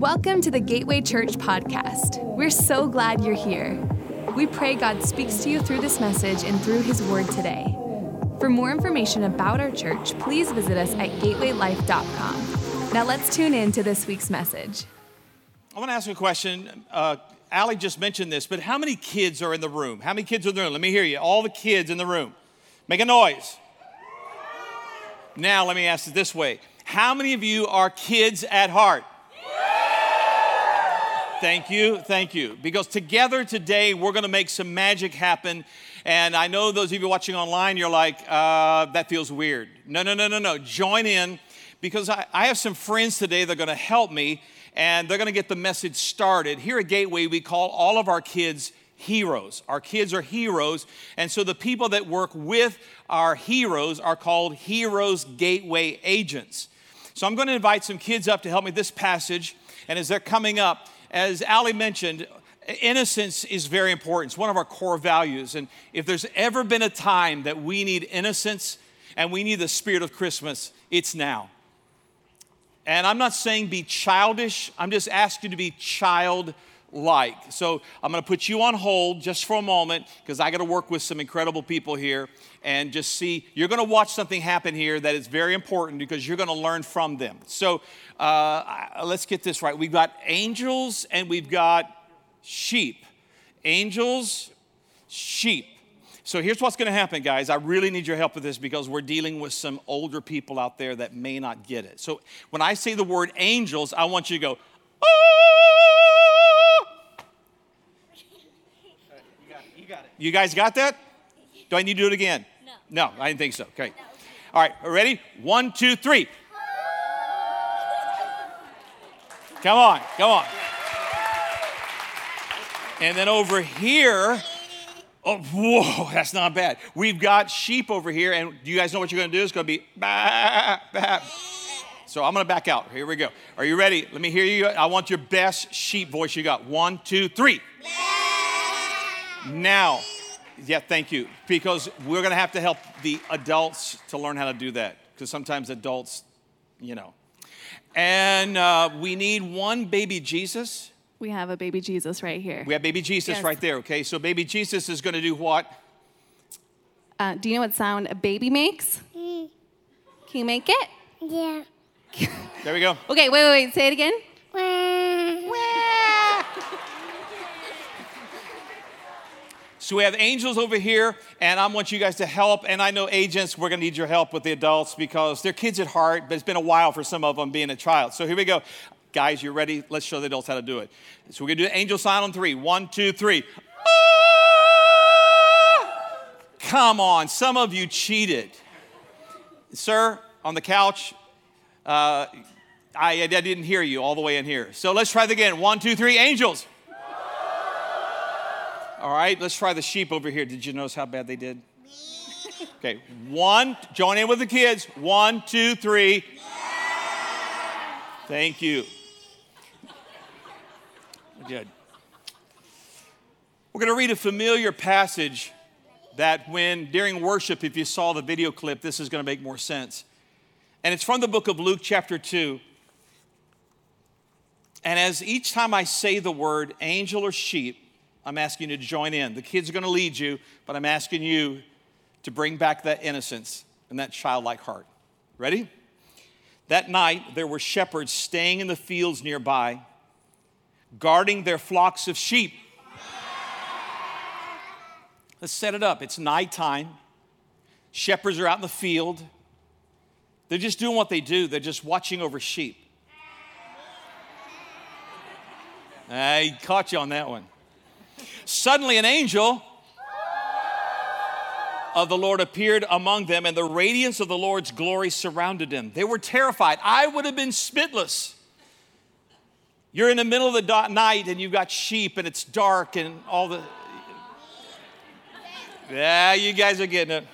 Welcome to the Gateway Church podcast. We're so glad you're here. We pray God speaks to you through this message and through His Word today. For more information about our church, please visit us at gatewaylife.com. Now let's tune in to this week's message. I want to ask you a question. Uh, Allie just mentioned this, but how many kids are in the room? How many kids are in the room? Let me hear you. All the kids in the room. Make a noise. Now, let me ask it this way How many of you are kids at heart? Thank you, thank you. Because together today, we're going to make some magic happen. And I know those of you watching online, you're like, uh, that feels weird. No, no, no, no, no. Join in because I, I have some friends today that are going to help me and they're going to get the message started. Here at Gateway, we call all of our kids heroes. Our kids are heroes. And so the people that work with our heroes are called Heroes Gateway agents. So I'm going to invite some kids up to help me this passage. And as they're coming up, as Ali mentioned, innocence is very important. It's one of our core values. And if there's ever been a time that we need innocence and we need the spirit of Christmas, it's now. And I'm not saying be childish, I'm just asking you to be childlike. So I'm gonna put you on hold just for a moment because I gotta work with some incredible people here and just see. You're gonna watch something happen here that is very important because you're gonna learn from them. So uh, let's get this right. We've got angels and we've got sheep. Angels, sheep. So here's what's going to happen, guys. I really need your help with this because we're dealing with some older people out there that may not get it. So when I say the word angels, I want you to go, oh! You got it. You guys got that? Do I need to do it again? No. No, I didn't think so. Okay. All right, ready? One, two, three. Come on, come on. And then over here, oh, whoa, that's not bad. We've got sheep over here, and do you guys know what you're gonna do? It's gonna be bah, bah. So I'm gonna back out. Here we go. Are you ready? Let me hear you. I want your best sheep voice you got. One, two, three. Now, yeah, thank you. Because we're gonna have to help the adults to learn how to do that. Because sometimes adults, you know, and uh, we need one baby Jesus. We have a baby Jesus right here. We have baby Jesus Yes. right there, okay? So baby Jesus is going to do what? Uh, do you know what sound a baby makes? Can you make it? Yeah. There we go. Okay, wait, wait, wait. Say it again. So we have angels over here, and I want you guys to help. And I know agents, we're going to need your help with the adults because they're kids at heart, but it's been a while for some of them being a child. So here we go. Guys, you're ready? Let's show the adults how to do it. So we're going to do angel sign on three. One, two, three. Ah! Come on, some of you cheated. Sir, on the couch, uh, I, I didn't hear you all the way in here. So let's try it again. One, two, three, angels. All right, let's try the sheep over here. Did you notice how bad they did? Okay, one, join in with the kids. One, two, three. Thank you. Good. We're going to read a familiar passage that, when during worship, if you saw the video clip, this is going to make more sense. And it's from the book of Luke, chapter 2. And as each time I say the word angel or sheep, I'm asking you to join in. The kids are going to lead you, but I'm asking you to bring back that innocence and that childlike heart. Ready? That night, there were shepherds staying in the fields nearby, guarding their flocks of sheep. Let's set it up. It's nighttime. Shepherds are out in the field. They're just doing what they do, they're just watching over sheep. I caught you on that one. Suddenly, an angel of the Lord appeared among them, and the radiance of the Lord's glory surrounded them. They were terrified. I would have been spitless. You're in the middle of the night and you've got sheep and it's dark and all the. Yeah, you guys are getting it.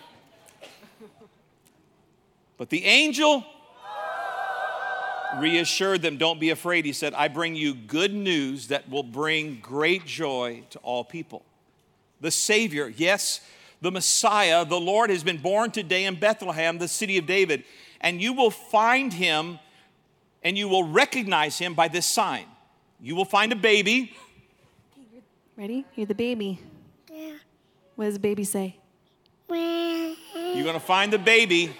But the angel reassured them, Don't be afraid. He said, I bring you good news that will bring great joy to all people. The Savior, yes, the Messiah, the Lord, has been born today in Bethlehem, the city of David, and you will find him and you will recognize him by this sign. you will find a baby. Ready? You're the baby. Yeah. What does the baby say? You're going to find the baby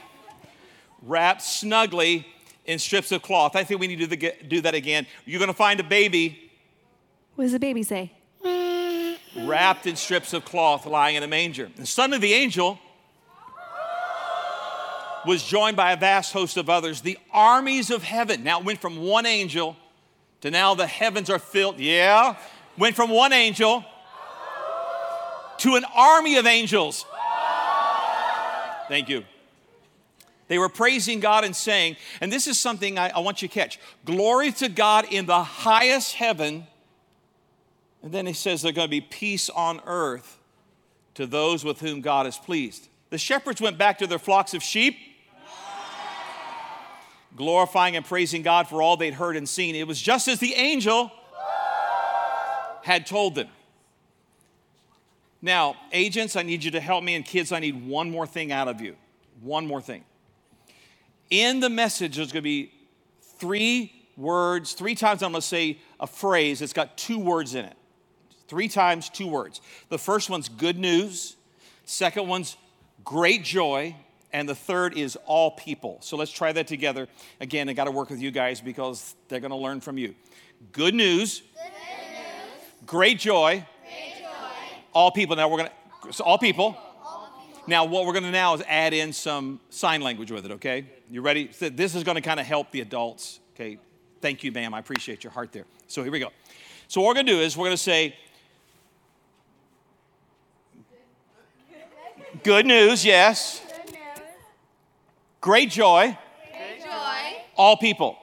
wrapped snugly in strips of cloth. I think we need to do that again. You're going to find a baby What does the baby say? wrapped in strips of cloth lying in a manger. The son of the angel was joined by a vast host of others, the armies of heaven. Now it went from one angel to now the heavens are filled. Yeah. Went from one angel to an army of angels. Thank you. They were praising God and saying, and this is something I, I want you to catch glory to God in the highest heaven. And then he says there's going to be peace on earth to those with whom God is pleased. The shepherds went back to their flocks of sheep, glorifying and praising God for all they'd heard and seen. It was just as the angel had told them. Now, agents, I need you to help me, and kids, I need one more thing out of you. One more thing. In the message, there's going to be three words. Three times I'm going to say a phrase. It's got two words in it. Three times, two words. The first one's good news. Second one's great joy. And the third is all people. So let's try that together. Again, I got to work with you guys because they're going to learn from you. Good news. Great joy. All people. Now we're going to, so all people. Now, what we're going to now is add in some sign language with it, okay? You ready? So This is going to kind of help the adults, okay? Thank you, ma'am. I appreciate your heart there. So here we go. So, what we're going to do is we're going to say, Good news, yes. Great joy. All people.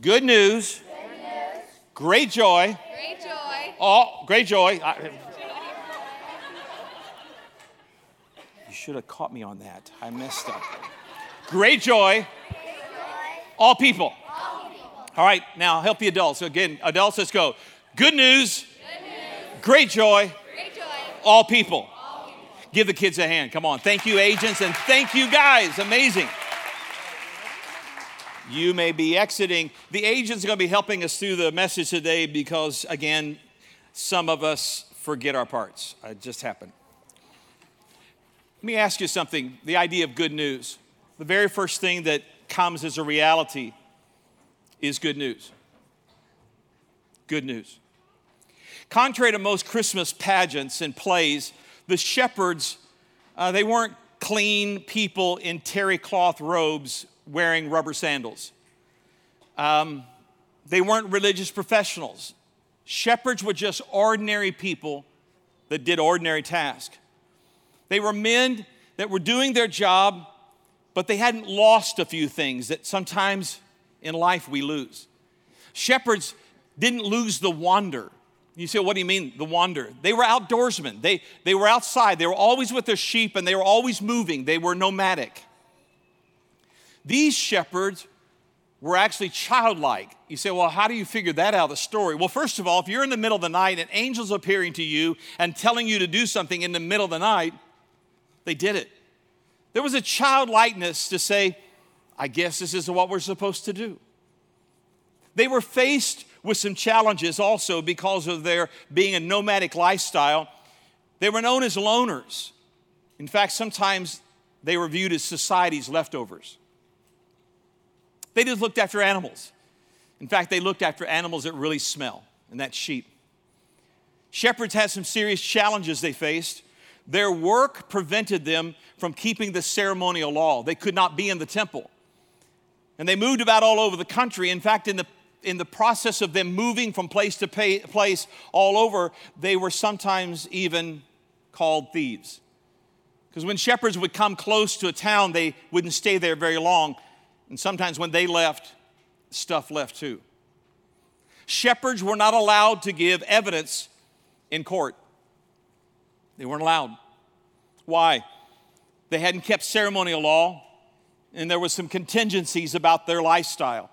Good news. Great joy. All great joy. I- should have caught me on that. I messed up. Great joy. All people. All right, now help the adults. So again, adults, let's go. Good news. Great joy. All people. Give the kids a hand. Come on. Thank you, agents, and thank you, guys. Amazing. You may be exiting. The agents are going to be helping us through the message today because, again, some of us forget our parts. It just happened. Let me ask you something the idea of good news. The very first thing that comes as a reality is good news. Good news. Contrary to most Christmas pageants and plays, the shepherds, uh, they weren't clean people in terry cloth robes wearing rubber sandals. Um, they weren't religious professionals. Shepherds were just ordinary people that did ordinary tasks. They were men that were doing their job, but they hadn't lost a few things that sometimes in life we lose. Shepherds didn't lose the wander. You say, what do you mean, the wander? They were outdoorsmen. They, they were outside. They were always with their sheep and they were always moving. They were nomadic. These shepherds were actually childlike. You say, well, how do you figure that out of the story? Well, first of all, if you're in the middle of the night and angels appearing to you and telling you to do something in the middle of the night, they did it. There was a childlikeness to say, I guess this is what we're supposed to do. They were faced with some challenges also because of their being a nomadic lifestyle. They were known as loners. In fact, sometimes they were viewed as society's leftovers. They just looked after animals. In fact, they looked after animals that really smell, and that's sheep. Shepherds had some serious challenges they faced. Their work prevented them from keeping the ceremonial law. They could not be in the temple. And they moved about all over the country. In fact, in the, in the process of them moving from place to pay, place all over, they were sometimes even called thieves. Because when shepherds would come close to a town, they wouldn't stay there very long. And sometimes when they left, stuff left too. Shepherds were not allowed to give evidence in court. They weren't allowed. Why? They hadn't kept ceremonial law, and there was some contingencies about their lifestyle.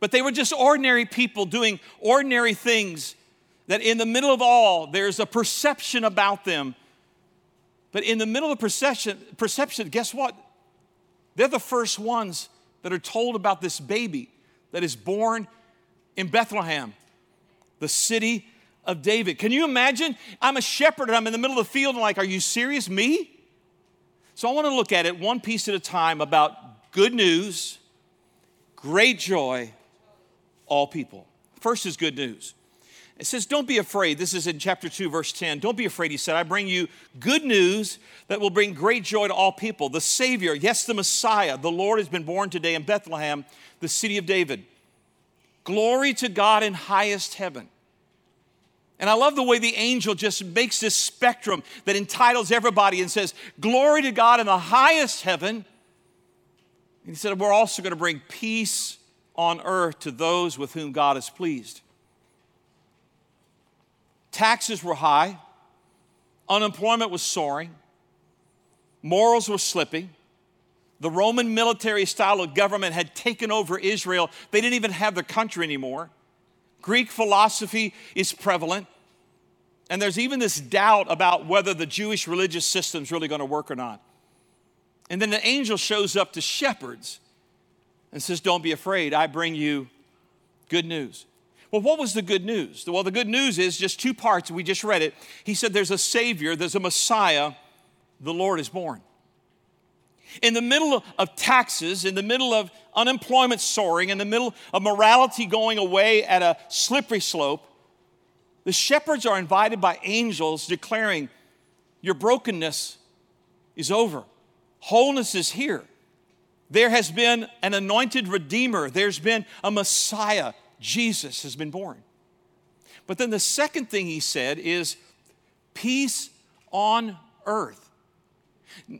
But they were just ordinary people doing ordinary things that in the middle of all, there's a perception about them. But in the middle of perception, perception, guess what? They're the first ones that are told about this baby that is born in Bethlehem, the city of David. Can you imagine? I'm a shepherd and I'm in the middle of the field and like, are you serious? Me? So I want to look at it one piece at a time about good news, great joy, all people. First is good news. It says, Don't be afraid. This is in chapter 2, verse 10. Don't be afraid, he said. I bring you good news that will bring great joy to all people. The Savior, yes, the Messiah, the Lord has been born today in Bethlehem, the city of David. Glory to God in highest heaven. And I love the way the angel just makes this spectrum that entitles everybody and says, Glory to God in the highest heaven. And he said, We're also going to bring peace on earth to those with whom God is pleased. Taxes were high, unemployment was soaring, morals were slipping. The Roman military style of government had taken over Israel. They didn't even have their country anymore. Greek philosophy is prevalent. And there's even this doubt about whether the Jewish religious system is really going to work or not. And then the angel shows up to shepherds and says, Don't be afraid, I bring you good news. Well, what was the good news? Well, the good news is just two parts. We just read it. He said, There's a Savior, there's a Messiah, the Lord is born. In the middle of taxes, in the middle of unemployment soaring, in the middle of morality going away at a slippery slope, the shepherds are invited by angels declaring, Your brokenness is over, wholeness is here. There has been an anointed Redeemer, there's been a Messiah. Jesus has been born. But then the second thing he said is peace on earth.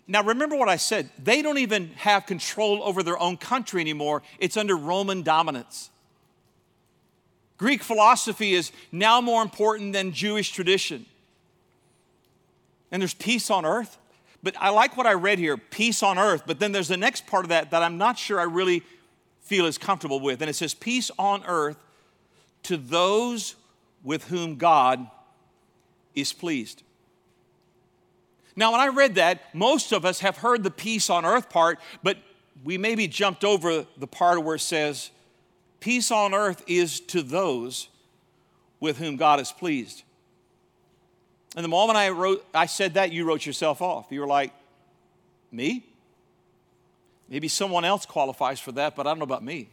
Now, remember what I said. They don't even have control over their own country anymore, it's under Roman dominance. Greek philosophy is now more important than Jewish tradition. And there's peace on earth. But I like what I read here peace on earth. But then there's the next part of that that I'm not sure I really feel as comfortable with. And it says, Peace on earth to those with whom God is pleased. Now, when I read that, most of us have heard the peace on earth part, but we maybe jumped over the part where it says, Peace on earth is to those with whom God is pleased. And the moment I wrote, I said that, you wrote yourself off. You were like, Me? Maybe someone else qualifies for that, but I don't know about me.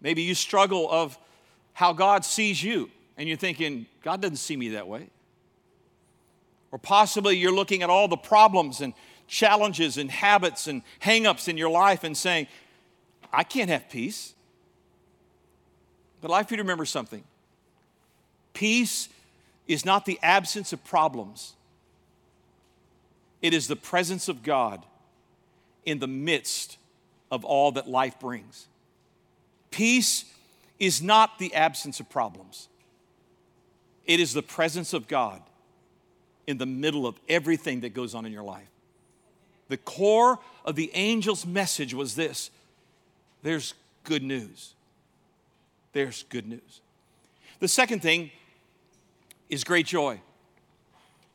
Maybe you struggle of how God sees you, and you're thinking, God doesn't see me that way. Or possibly you're looking at all the problems and challenges and habits and hangups in your life and saying, I can't have peace. But I'd like you to remember something peace is not the absence of problems, it is the presence of God in the midst of all that life brings. Peace is not the absence of problems, it is the presence of God in the middle of everything that goes on in your life. The core of the angel's message was this there's good news. There's good news. The second thing is great joy.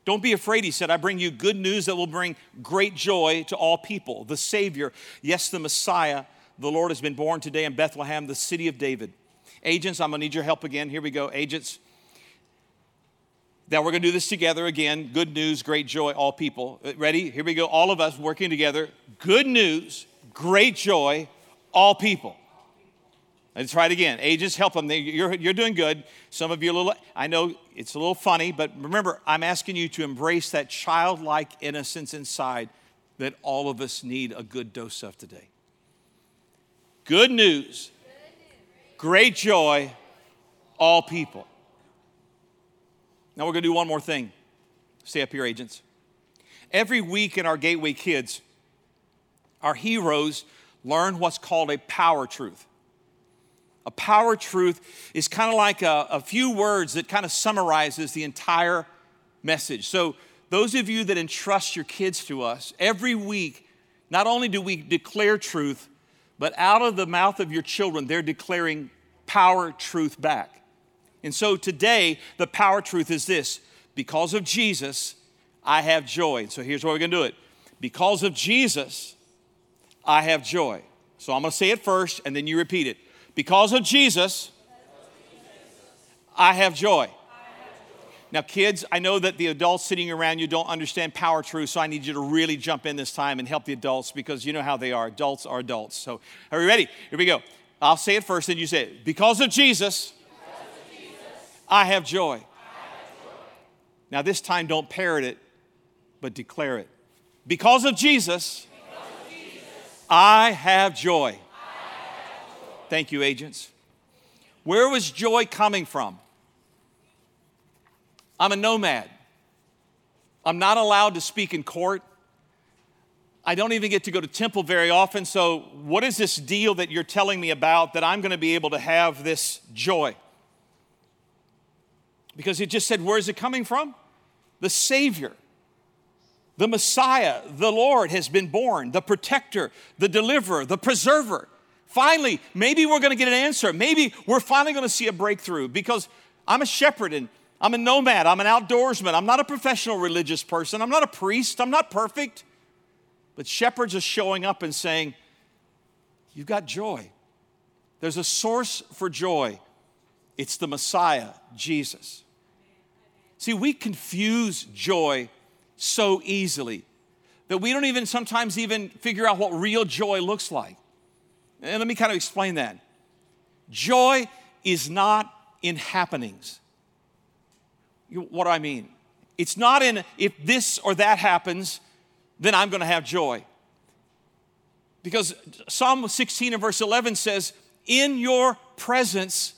Don't be afraid, he said. I bring you good news that will bring great joy to all people. The Savior, yes, the Messiah, the Lord has been born today in Bethlehem, the city of David. Agents, I'm gonna need your help again. Here we go. Agents, now we're going to do this together again. Good news, great joy, all people. Uh, ready? Here we go. All of us working together. Good news, great joy, all people. Let's try it again. Agents, help them. You're, you're doing good. Some of you a little, I know it's a little funny, but remember, I'm asking you to embrace that childlike innocence inside that all of us need a good dose of today. Good news, great joy, all people. Now we're going to do one more thing. Stay up here, agents. Every week in our Gateway Kids, our heroes learn what's called a power truth. A power truth is kind of like a, a few words that kind of summarizes the entire message. So, those of you that entrust your kids to us, every week, not only do we declare truth, but out of the mouth of your children, they're declaring power truth back. And so today, the power truth is this because of Jesus, I have joy. So here's what we're going to do it. Because of Jesus, I have joy. So I'm going to say it first and then you repeat it. Because of Jesus, I have joy. Now, kids, I know that the adults sitting around you don't understand power truth, so I need you to really jump in this time and help the adults because you know how they are. Adults are adults. So, are you ready? Here we go. I'll say it first, and you say it. Because of Jesus I, have joy. Now, this time, don't parrot it, but declare it. Because of Jesus. I have joy. Thank you, agents. Where was joy coming from? I'm a nomad. I'm not allowed to speak in court. I don't even get to go to temple very often. So, what is this deal that you're telling me about that I'm going to be able to have this joy? Because it just said, where is it coming from? The Savior, the Messiah, the Lord has been born, the protector, the deliverer, the preserver. Finally, maybe we're going to get an answer. Maybe we're finally going to see a breakthrough because I'm a shepherd and I'm a nomad. I'm an outdoorsman. I'm not a professional religious person. I'm not a priest. I'm not perfect. But shepherds are showing up and saying, You've got joy. There's a source for joy. It's the Messiah, Jesus. See, we confuse joy so easily that we don't even sometimes even figure out what real joy looks like. And let me kind of explain that. Joy is not in happenings. What do I mean? It's not in if this or that happens, then I'm going to have joy. Because Psalm 16 and verse 11 says, In your presence,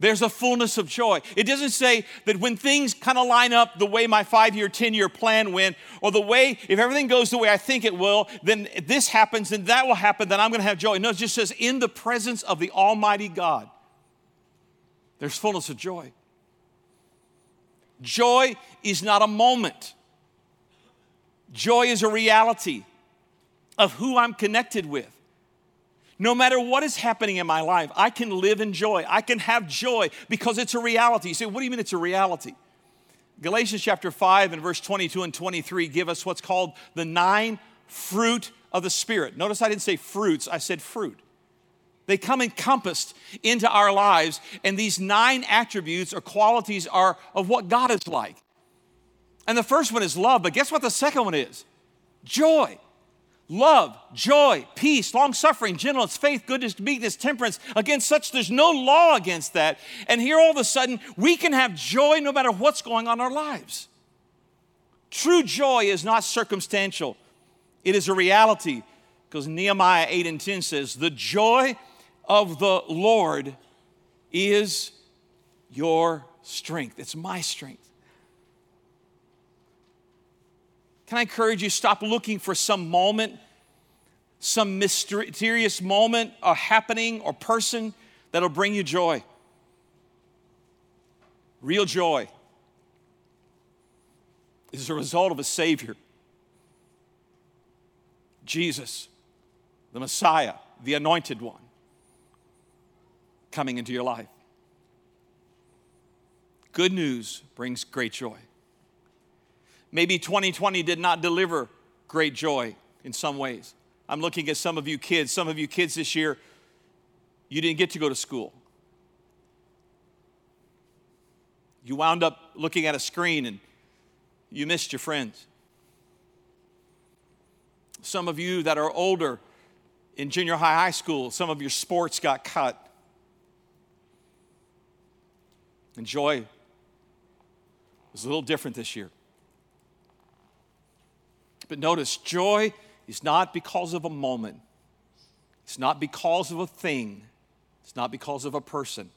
there's a fullness of joy. It doesn't say that when things kind of line up the way my five year, 10 year plan went, or the way, if everything goes the way I think it will, then this happens, and that will happen, then I'm going to have joy. No, it just says, In the presence of the Almighty God, there's fullness of joy. Joy is not a moment, joy is a reality of who I'm connected with. No matter what is happening in my life, I can live in joy. I can have joy because it's a reality. You say, what do you mean it's a reality? Galatians chapter 5 and verse 22 and 23 give us what's called the nine fruit of the Spirit. Notice I didn't say fruits, I said fruit. They come encompassed into our lives, and these nine attributes or qualities are of what God is like. And the first one is love, but guess what the second one is? Joy. Love, joy, peace, long suffering, gentleness, faith, goodness, meekness, temperance. Against such, there's no law against that. And here all of a sudden, we can have joy no matter what's going on in our lives. True joy is not circumstantial, it is a reality. Because Nehemiah 8 and 10 says, The joy of the Lord is your strength. It's my strength. Can I encourage you stop looking for some moment, some mysterious moment, a happening or person that'll bring you joy? Real joy is a result of a Savior, Jesus, the Messiah, the Anointed One coming into your life. Good news brings great joy. Maybe 2020 did not deliver great joy in some ways. I'm looking at some of you kids. Some of you kids this year, you didn't get to go to school. You wound up looking at a screen and you missed your friends. Some of you that are older in junior high, high school, some of your sports got cut. And joy was a little different this year. But notice, joy is not because of a moment, it's not because of a thing, it's not because of a person.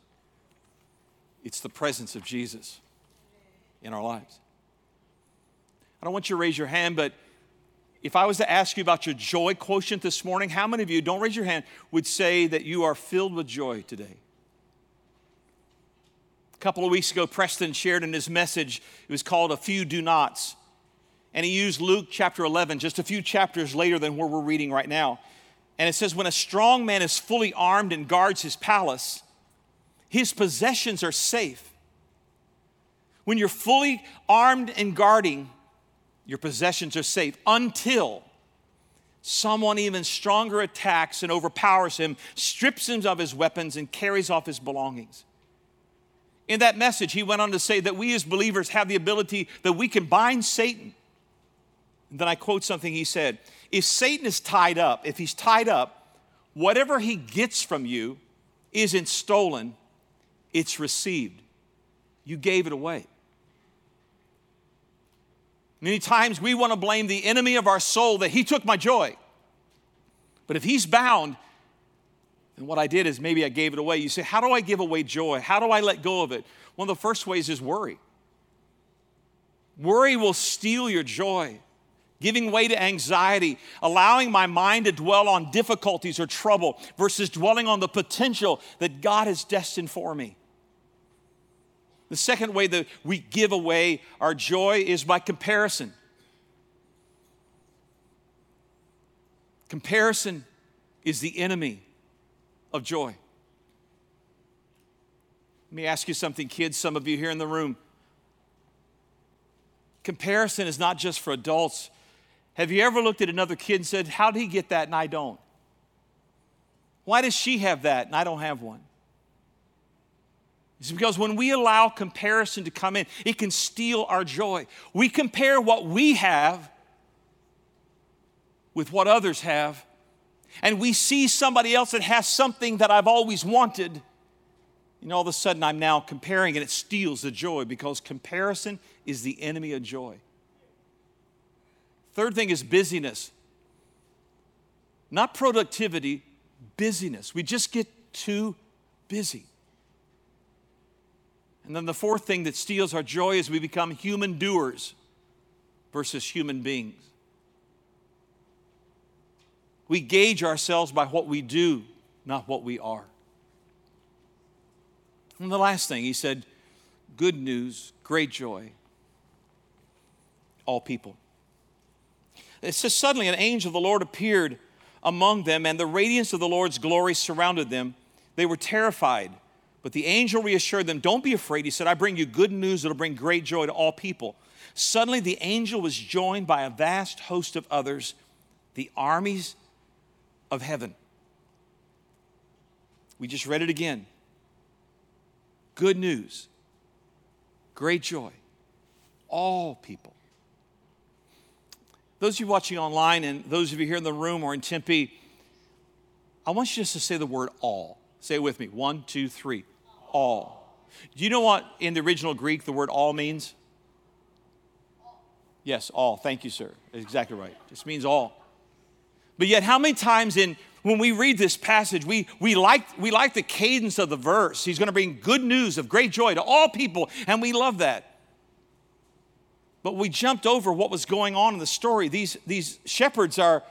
It's the presence of Jesus in our lives. I don't want you to raise your hand, but if I was to ask you about your joy quotient this morning, how many of you, don't raise your hand, would say that you are filled with joy today? A couple of weeks ago, Preston shared in his message, it was called A Few Do Nots. And he used Luke chapter 11, just a few chapters later than where we're reading right now. And it says, When a strong man is fully armed and guards his palace, his possessions are safe. When you're fully armed and guarding, your possessions are safe until someone even stronger attacks and overpowers him, strips him of his weapons, and carries off his belongings. In that message, he went on to say that we as believers have the ability that we can bind Satan. And then I quote something he said If Satan is tied up, if he's tied up, whatever he gets from you isn't stolen, it's received. You gave it away. Many times we want to blame the enemy of our soul that he took my joy. But if he's bound, then what I did is maybe I gave it away. You say, How do I give away joy? How do I let go of it? One of the first ways is worry. Worry will steal your joy, giving way to anxiety, allowing my mind to dwell on difficulties or trouble versus dwelling on the potential that God has destined for me. The second way that we give away our joy is by comparison. Comparison is the enemy of joy. Let me ask you something, kids, some of you here in the room. Comparison is not just for adults. Have you ever looked at another kid and said, How did he get that and I don't? Why does she have that and I don't have one? It's because when we allow comparison to come in, it can steal our joy. We compare what we have with what others have, and we see somebody else that has something that I've always wanted, and all of a sudden I'm now comparing and it steals the joy because comparison is the enemy of joy. Third thing is busyness. Not productivity, busyness. We just get too busy. And then the fourth thing that steals our joy is we become human doers versus human beings. We gauge ourselves by what we do, not what we are. And the last thing, he said, good news, great joy, all people. It says, suddenly an angel of the Lord appeared among them, and the radiance of the Lord's glory surrounded them. They were terrified. But the angel reassured them, Don't be afraid. He said, I bring you good news that'll bring great joy to all people. Suddenly, the angel was joined by a vast host of others, the armies of heaven. We just read it again. Good news, great joy, all people. Those of you watching online and those of you here in the room or in Tempe, I want you just to say the word all. Say it with me. One, two, three all. Do you know what in the original Greek the word all means? Yes, all. Thank you, sir. exactly right. This means all. But yet, how many times in when we read this passage, we, we, like, we like the cadence of the verse. He's going to bring good news of great joy to all people, and we love that. But we jumped over what was going on in the story. These, these shepherds are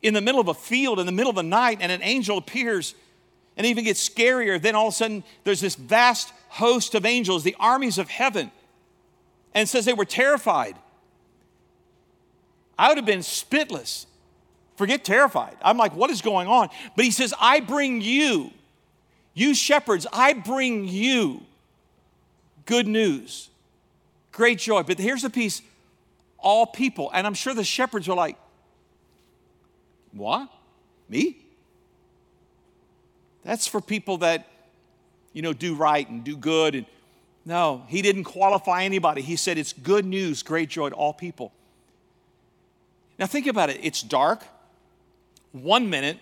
in the middle of a field in the middle of the night, and an angel appears and even gets scarier. Then all of a sudden, there's this vast host of angels, the armies of heaven. And says they were terrified. I would have been spitless. Forget terrified. I'm like, what is going on? But he says, I bring you, you shepherds, I bring you good news, great joy. But here's the piece all people. And I'm sure the shepherds are like, what? Me? That's for people that, you know, do right and do good. And no, he didn't qualify anybody. He said it's good news, great joy to all people. Now think about it. It's dark. One minute,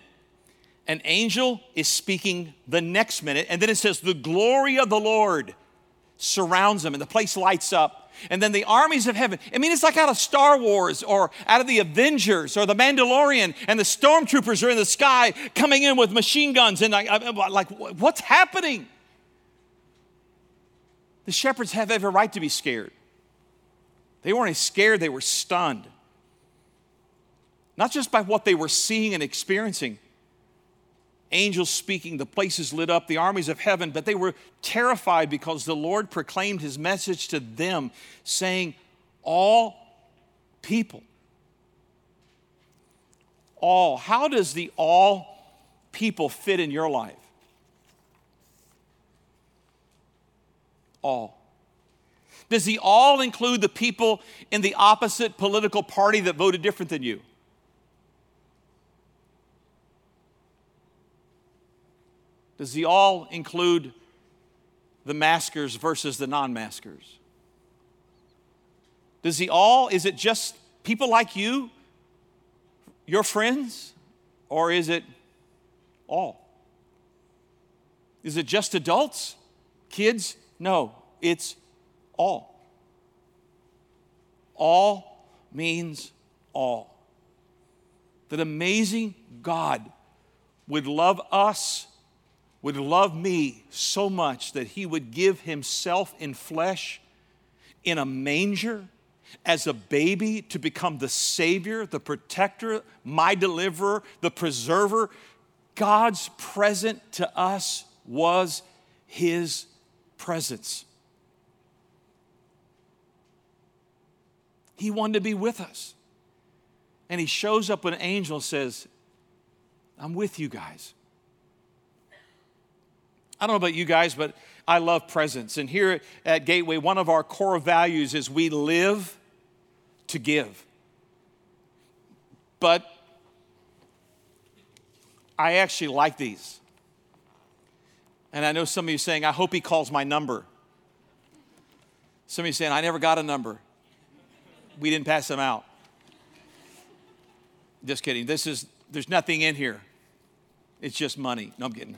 an angel is speaking the next minute, and then it says, The glory of the Lord surrounds them, and the place lights up and then the armies of heaven. I mean, it's like out of Star Wars or out of the Avengers or the Mandalorian, and the stormtroopers are in the sky coming in with machine guns. And I, am like, uh, uh, what's happening? The shepherds have every right to be scared. They weren't scared, they were stunned. Not just by what they were seeing and experiencing, angels speaking, the places lit up, the armies of heaven, but they were terrified because the Lord proclaimed his message to them, saying, All people. All. How does the all people fit in your life? All. Does the all include the people in the opposite political party that voted different than you? Does the all include the maskers versus the non maskers? Does the all, is it just people like you, your friends, or is it all? Is it just adults? Kids? No, it's all. All means all. That amazing God would love us, would love me so much that he would give himself in flesh in a manger as a baby to become the Savior, the protector, my deliverer, the preserver. God's present to us was His presence. He wanted to be with us. And He shows up an angel says, I'm with you guys. I don't know about you guys, but I love presents. And here at Gateway, one of our core values is we live to give. But I actually like these. And I know some of you saying, I hope he calls my number. Some of you saying, I never got a number. We didn't pass them out. Just kidding. This is, there's nothing in here. It's just money. No, I'm kidding.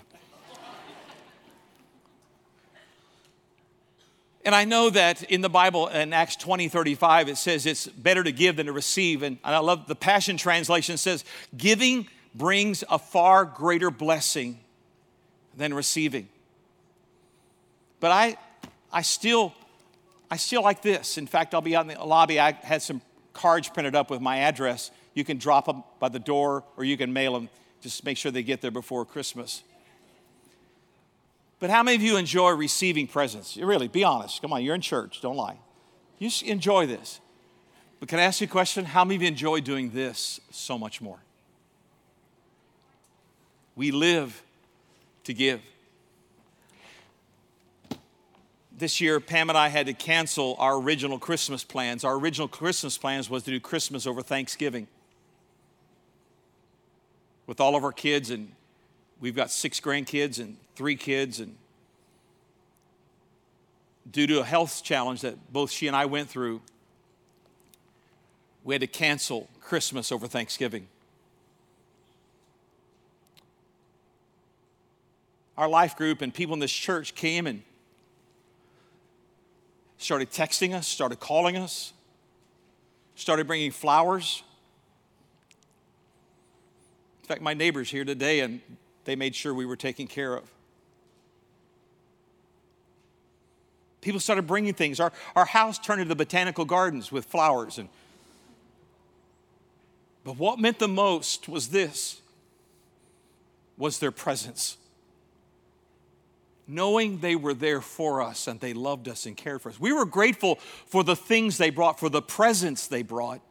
And I know that in the Bible, in Acts 20, 35, it says it's better to give than to receive. And I love the Passion Translation says, giving brings a far greater blessing than receiving. But I, I still, I still like this. In fact, I'll be out in the lobby. I had some cards printed up with my address. You can drop them by the door or you can mail them. Just make sure they get there before Christmas. But how many of you enjoy receiving presents? Really, be honest. Come on, you're in church, don't lie. You enjoy this. But can I ask you a question? How many of you enjoy doing this so much more? We live to give. This year, Pam and I had to cancel our original Christmas plans. Our original Christmas plans was to do Christmas over Thanksgiving with all of our kids and We've got six grandkids and three kids, and due to a health challenge that both she and I went through, we had to cancel Christmas over Thanksgiving. Our life group and people in this church came and started texting us, started calling us, started bringing flowers. In fact, my neighbor's here today, and they made sure we were taken care of. People started bringing things. Our, our house turned into botanical gardens with flowers. And, but what meant the most was this, was their presence. Knowing they were there for us and they loved us and cared for us. We were grateful for the things they brought, for the presents they brought.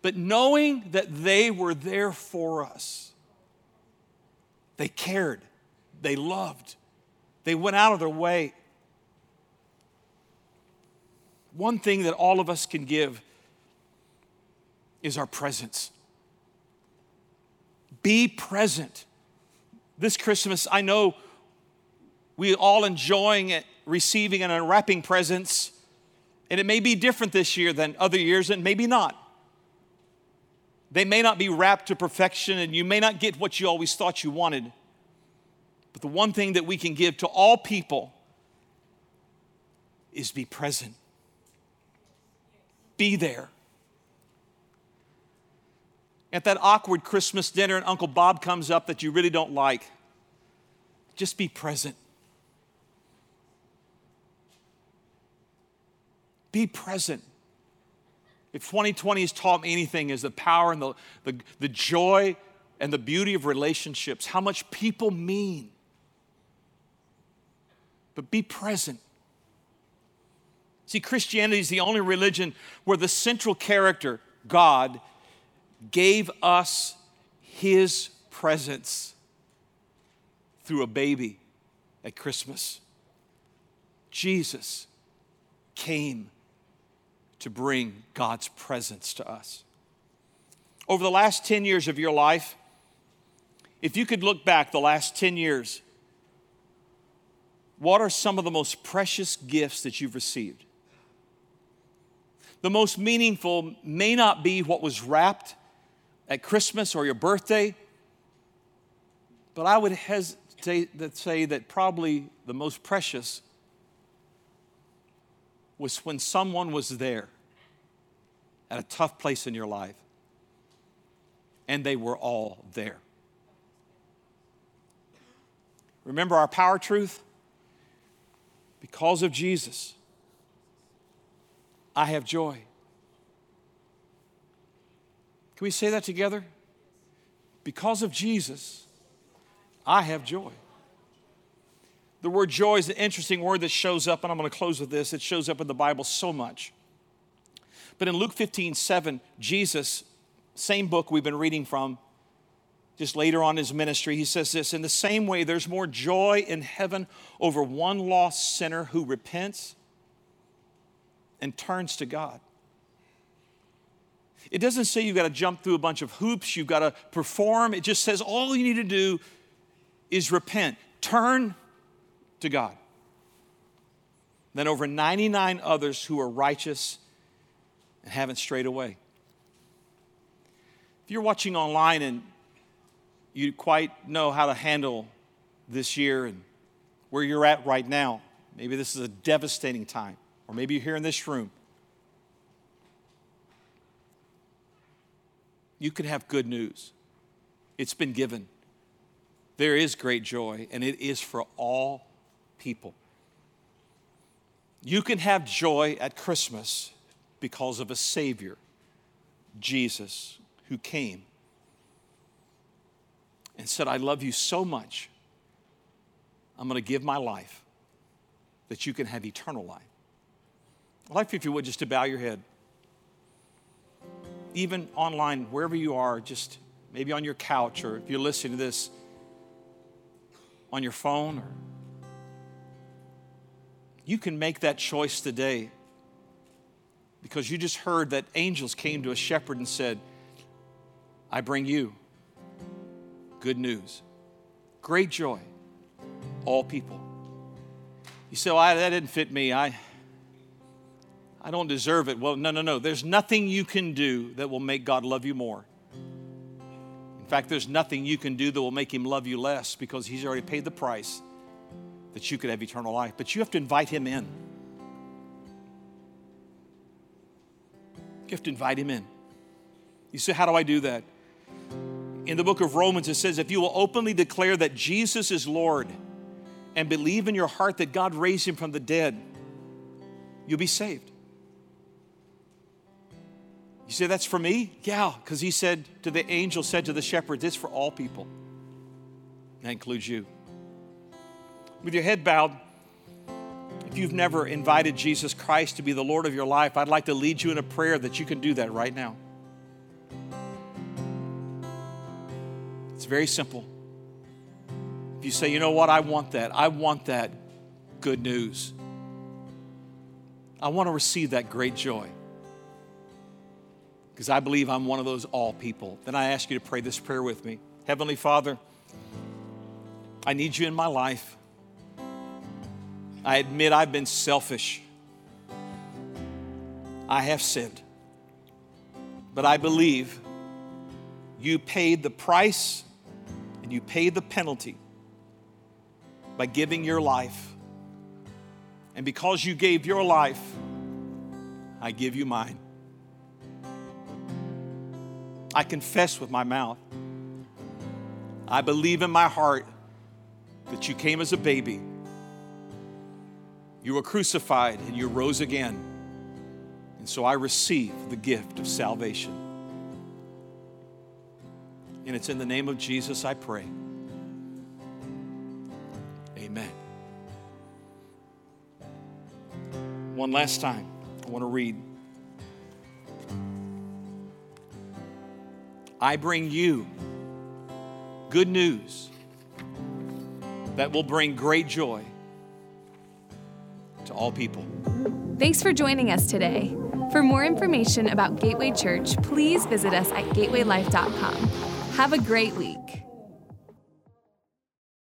But knowing that they were there for us they cared, they loved, they went out of their way. One thing that all of us can give is our presence. Be present. This Christmas, I know we all enjoying it, receiving and unwrapping presents, and it may be different this year than other years, and maybe not. They may not be wrapped to perfection, and you may not get what you always thought you wanted. But the one thing that we can give to all people is be present, be there. At that awkward Christmas dinner, and Uncle Bob comes up that you really don't like, just be present. Be present. If 2020 has taught me anything, is the power and the, the, the joy and the beauty of relationships, how much people mean. But be present. See, Christianity is the only religion where the central character, God, gave us his presence through a baby at Christmas. Jesus came to bring God's presence to us. Over the last 10 years of your life, if you could look back the last 10 years, what are some of the most precious gifts that you've received? The most meaningful may not be what was wrapped at Christmas or your birthday, but I would hesitate to say that probably the most precious was when someone was there at a tough place in your life, and they were all there. Remember our power truth? Because of Jesus, I have joy. Can we say that together? Because of Jesus, I have joy. The word joy is an interesting word that shows up, and I'm going to close with this. It shows up in the Bible so much. But in Luke 15, 7, Jesus, same book we've been reading from, just later on his ministry, he says this In the same way, there's more joy in heaven over one lost sinner who repents and turns to God it doesn't say you've got to jump through a bunch of hoops, you've got to perform. It just says all you need to do is repent, turn to God. than over 99 others who are righteous and haven't strayed away. If you're watching online and you quite know how to handle this year and where you're at right now, maybe this is a devastating time, or maybe you're here in this room you can have good news. It's been given. There is great joy, and it is for all people. You can have joy at Christmas because of a Savior, Jesus, who came and said, I love you so much, I'm going to give my life that you can have eternal life. I'd like if you would, just to bow your head even online, wherever you are, just maybe on your couch, or if you're listening to this on your phone, or you can make that choice today because you just heard that angels came to a shepherd and said, I bring you good news, great joy, all people. You say, well, that didn't fit me. I, I don't deserve it. Well, no, no, no. There's nothing you can do that will make God love you more. In fact, there's nothing you can do that will make Him love you less because He's already paid the price that you could have eternal life. But you have to invite Him in. You have to invite Him in. You say, How do I do that? In the book of Romans, it says, If you will openly declare that Jesus is Lord and believe in your heart that God raised Him from the dead, you'll be saved. You say, That's for me? Yeah, because he said to the angel, said to the shepherd, This for all people. That includes you. With your head bowed, if you've never invited Jesus Christ to be the Lord of your life, I'd like to lead you in a prayer that you can do that right now. It's very simple. If you say, you know what, I want that, I want that good news. I want to receive that great joy because I believe I'm one of those all people. Then I ask you to pray this prayer with me. Heavenly Father, I need you in my life. I admit I've been selfish. I have sinned. But I believe you paid the price and you paid the penalty by giving your life. And because you gave your life, I give you mine. I confess with my mouth. I believe in my heart that you came as a baby. You were crucified and you rose again. And so I receive the gift of salvation. And it's in the name of Jesus I pray. Amen. One last time, I want to read I bring you good news that will bring great joy to all people. Thanks for joining us today. For more information about Gateway Church, please visit us at gatewaylife.com. Have a great week.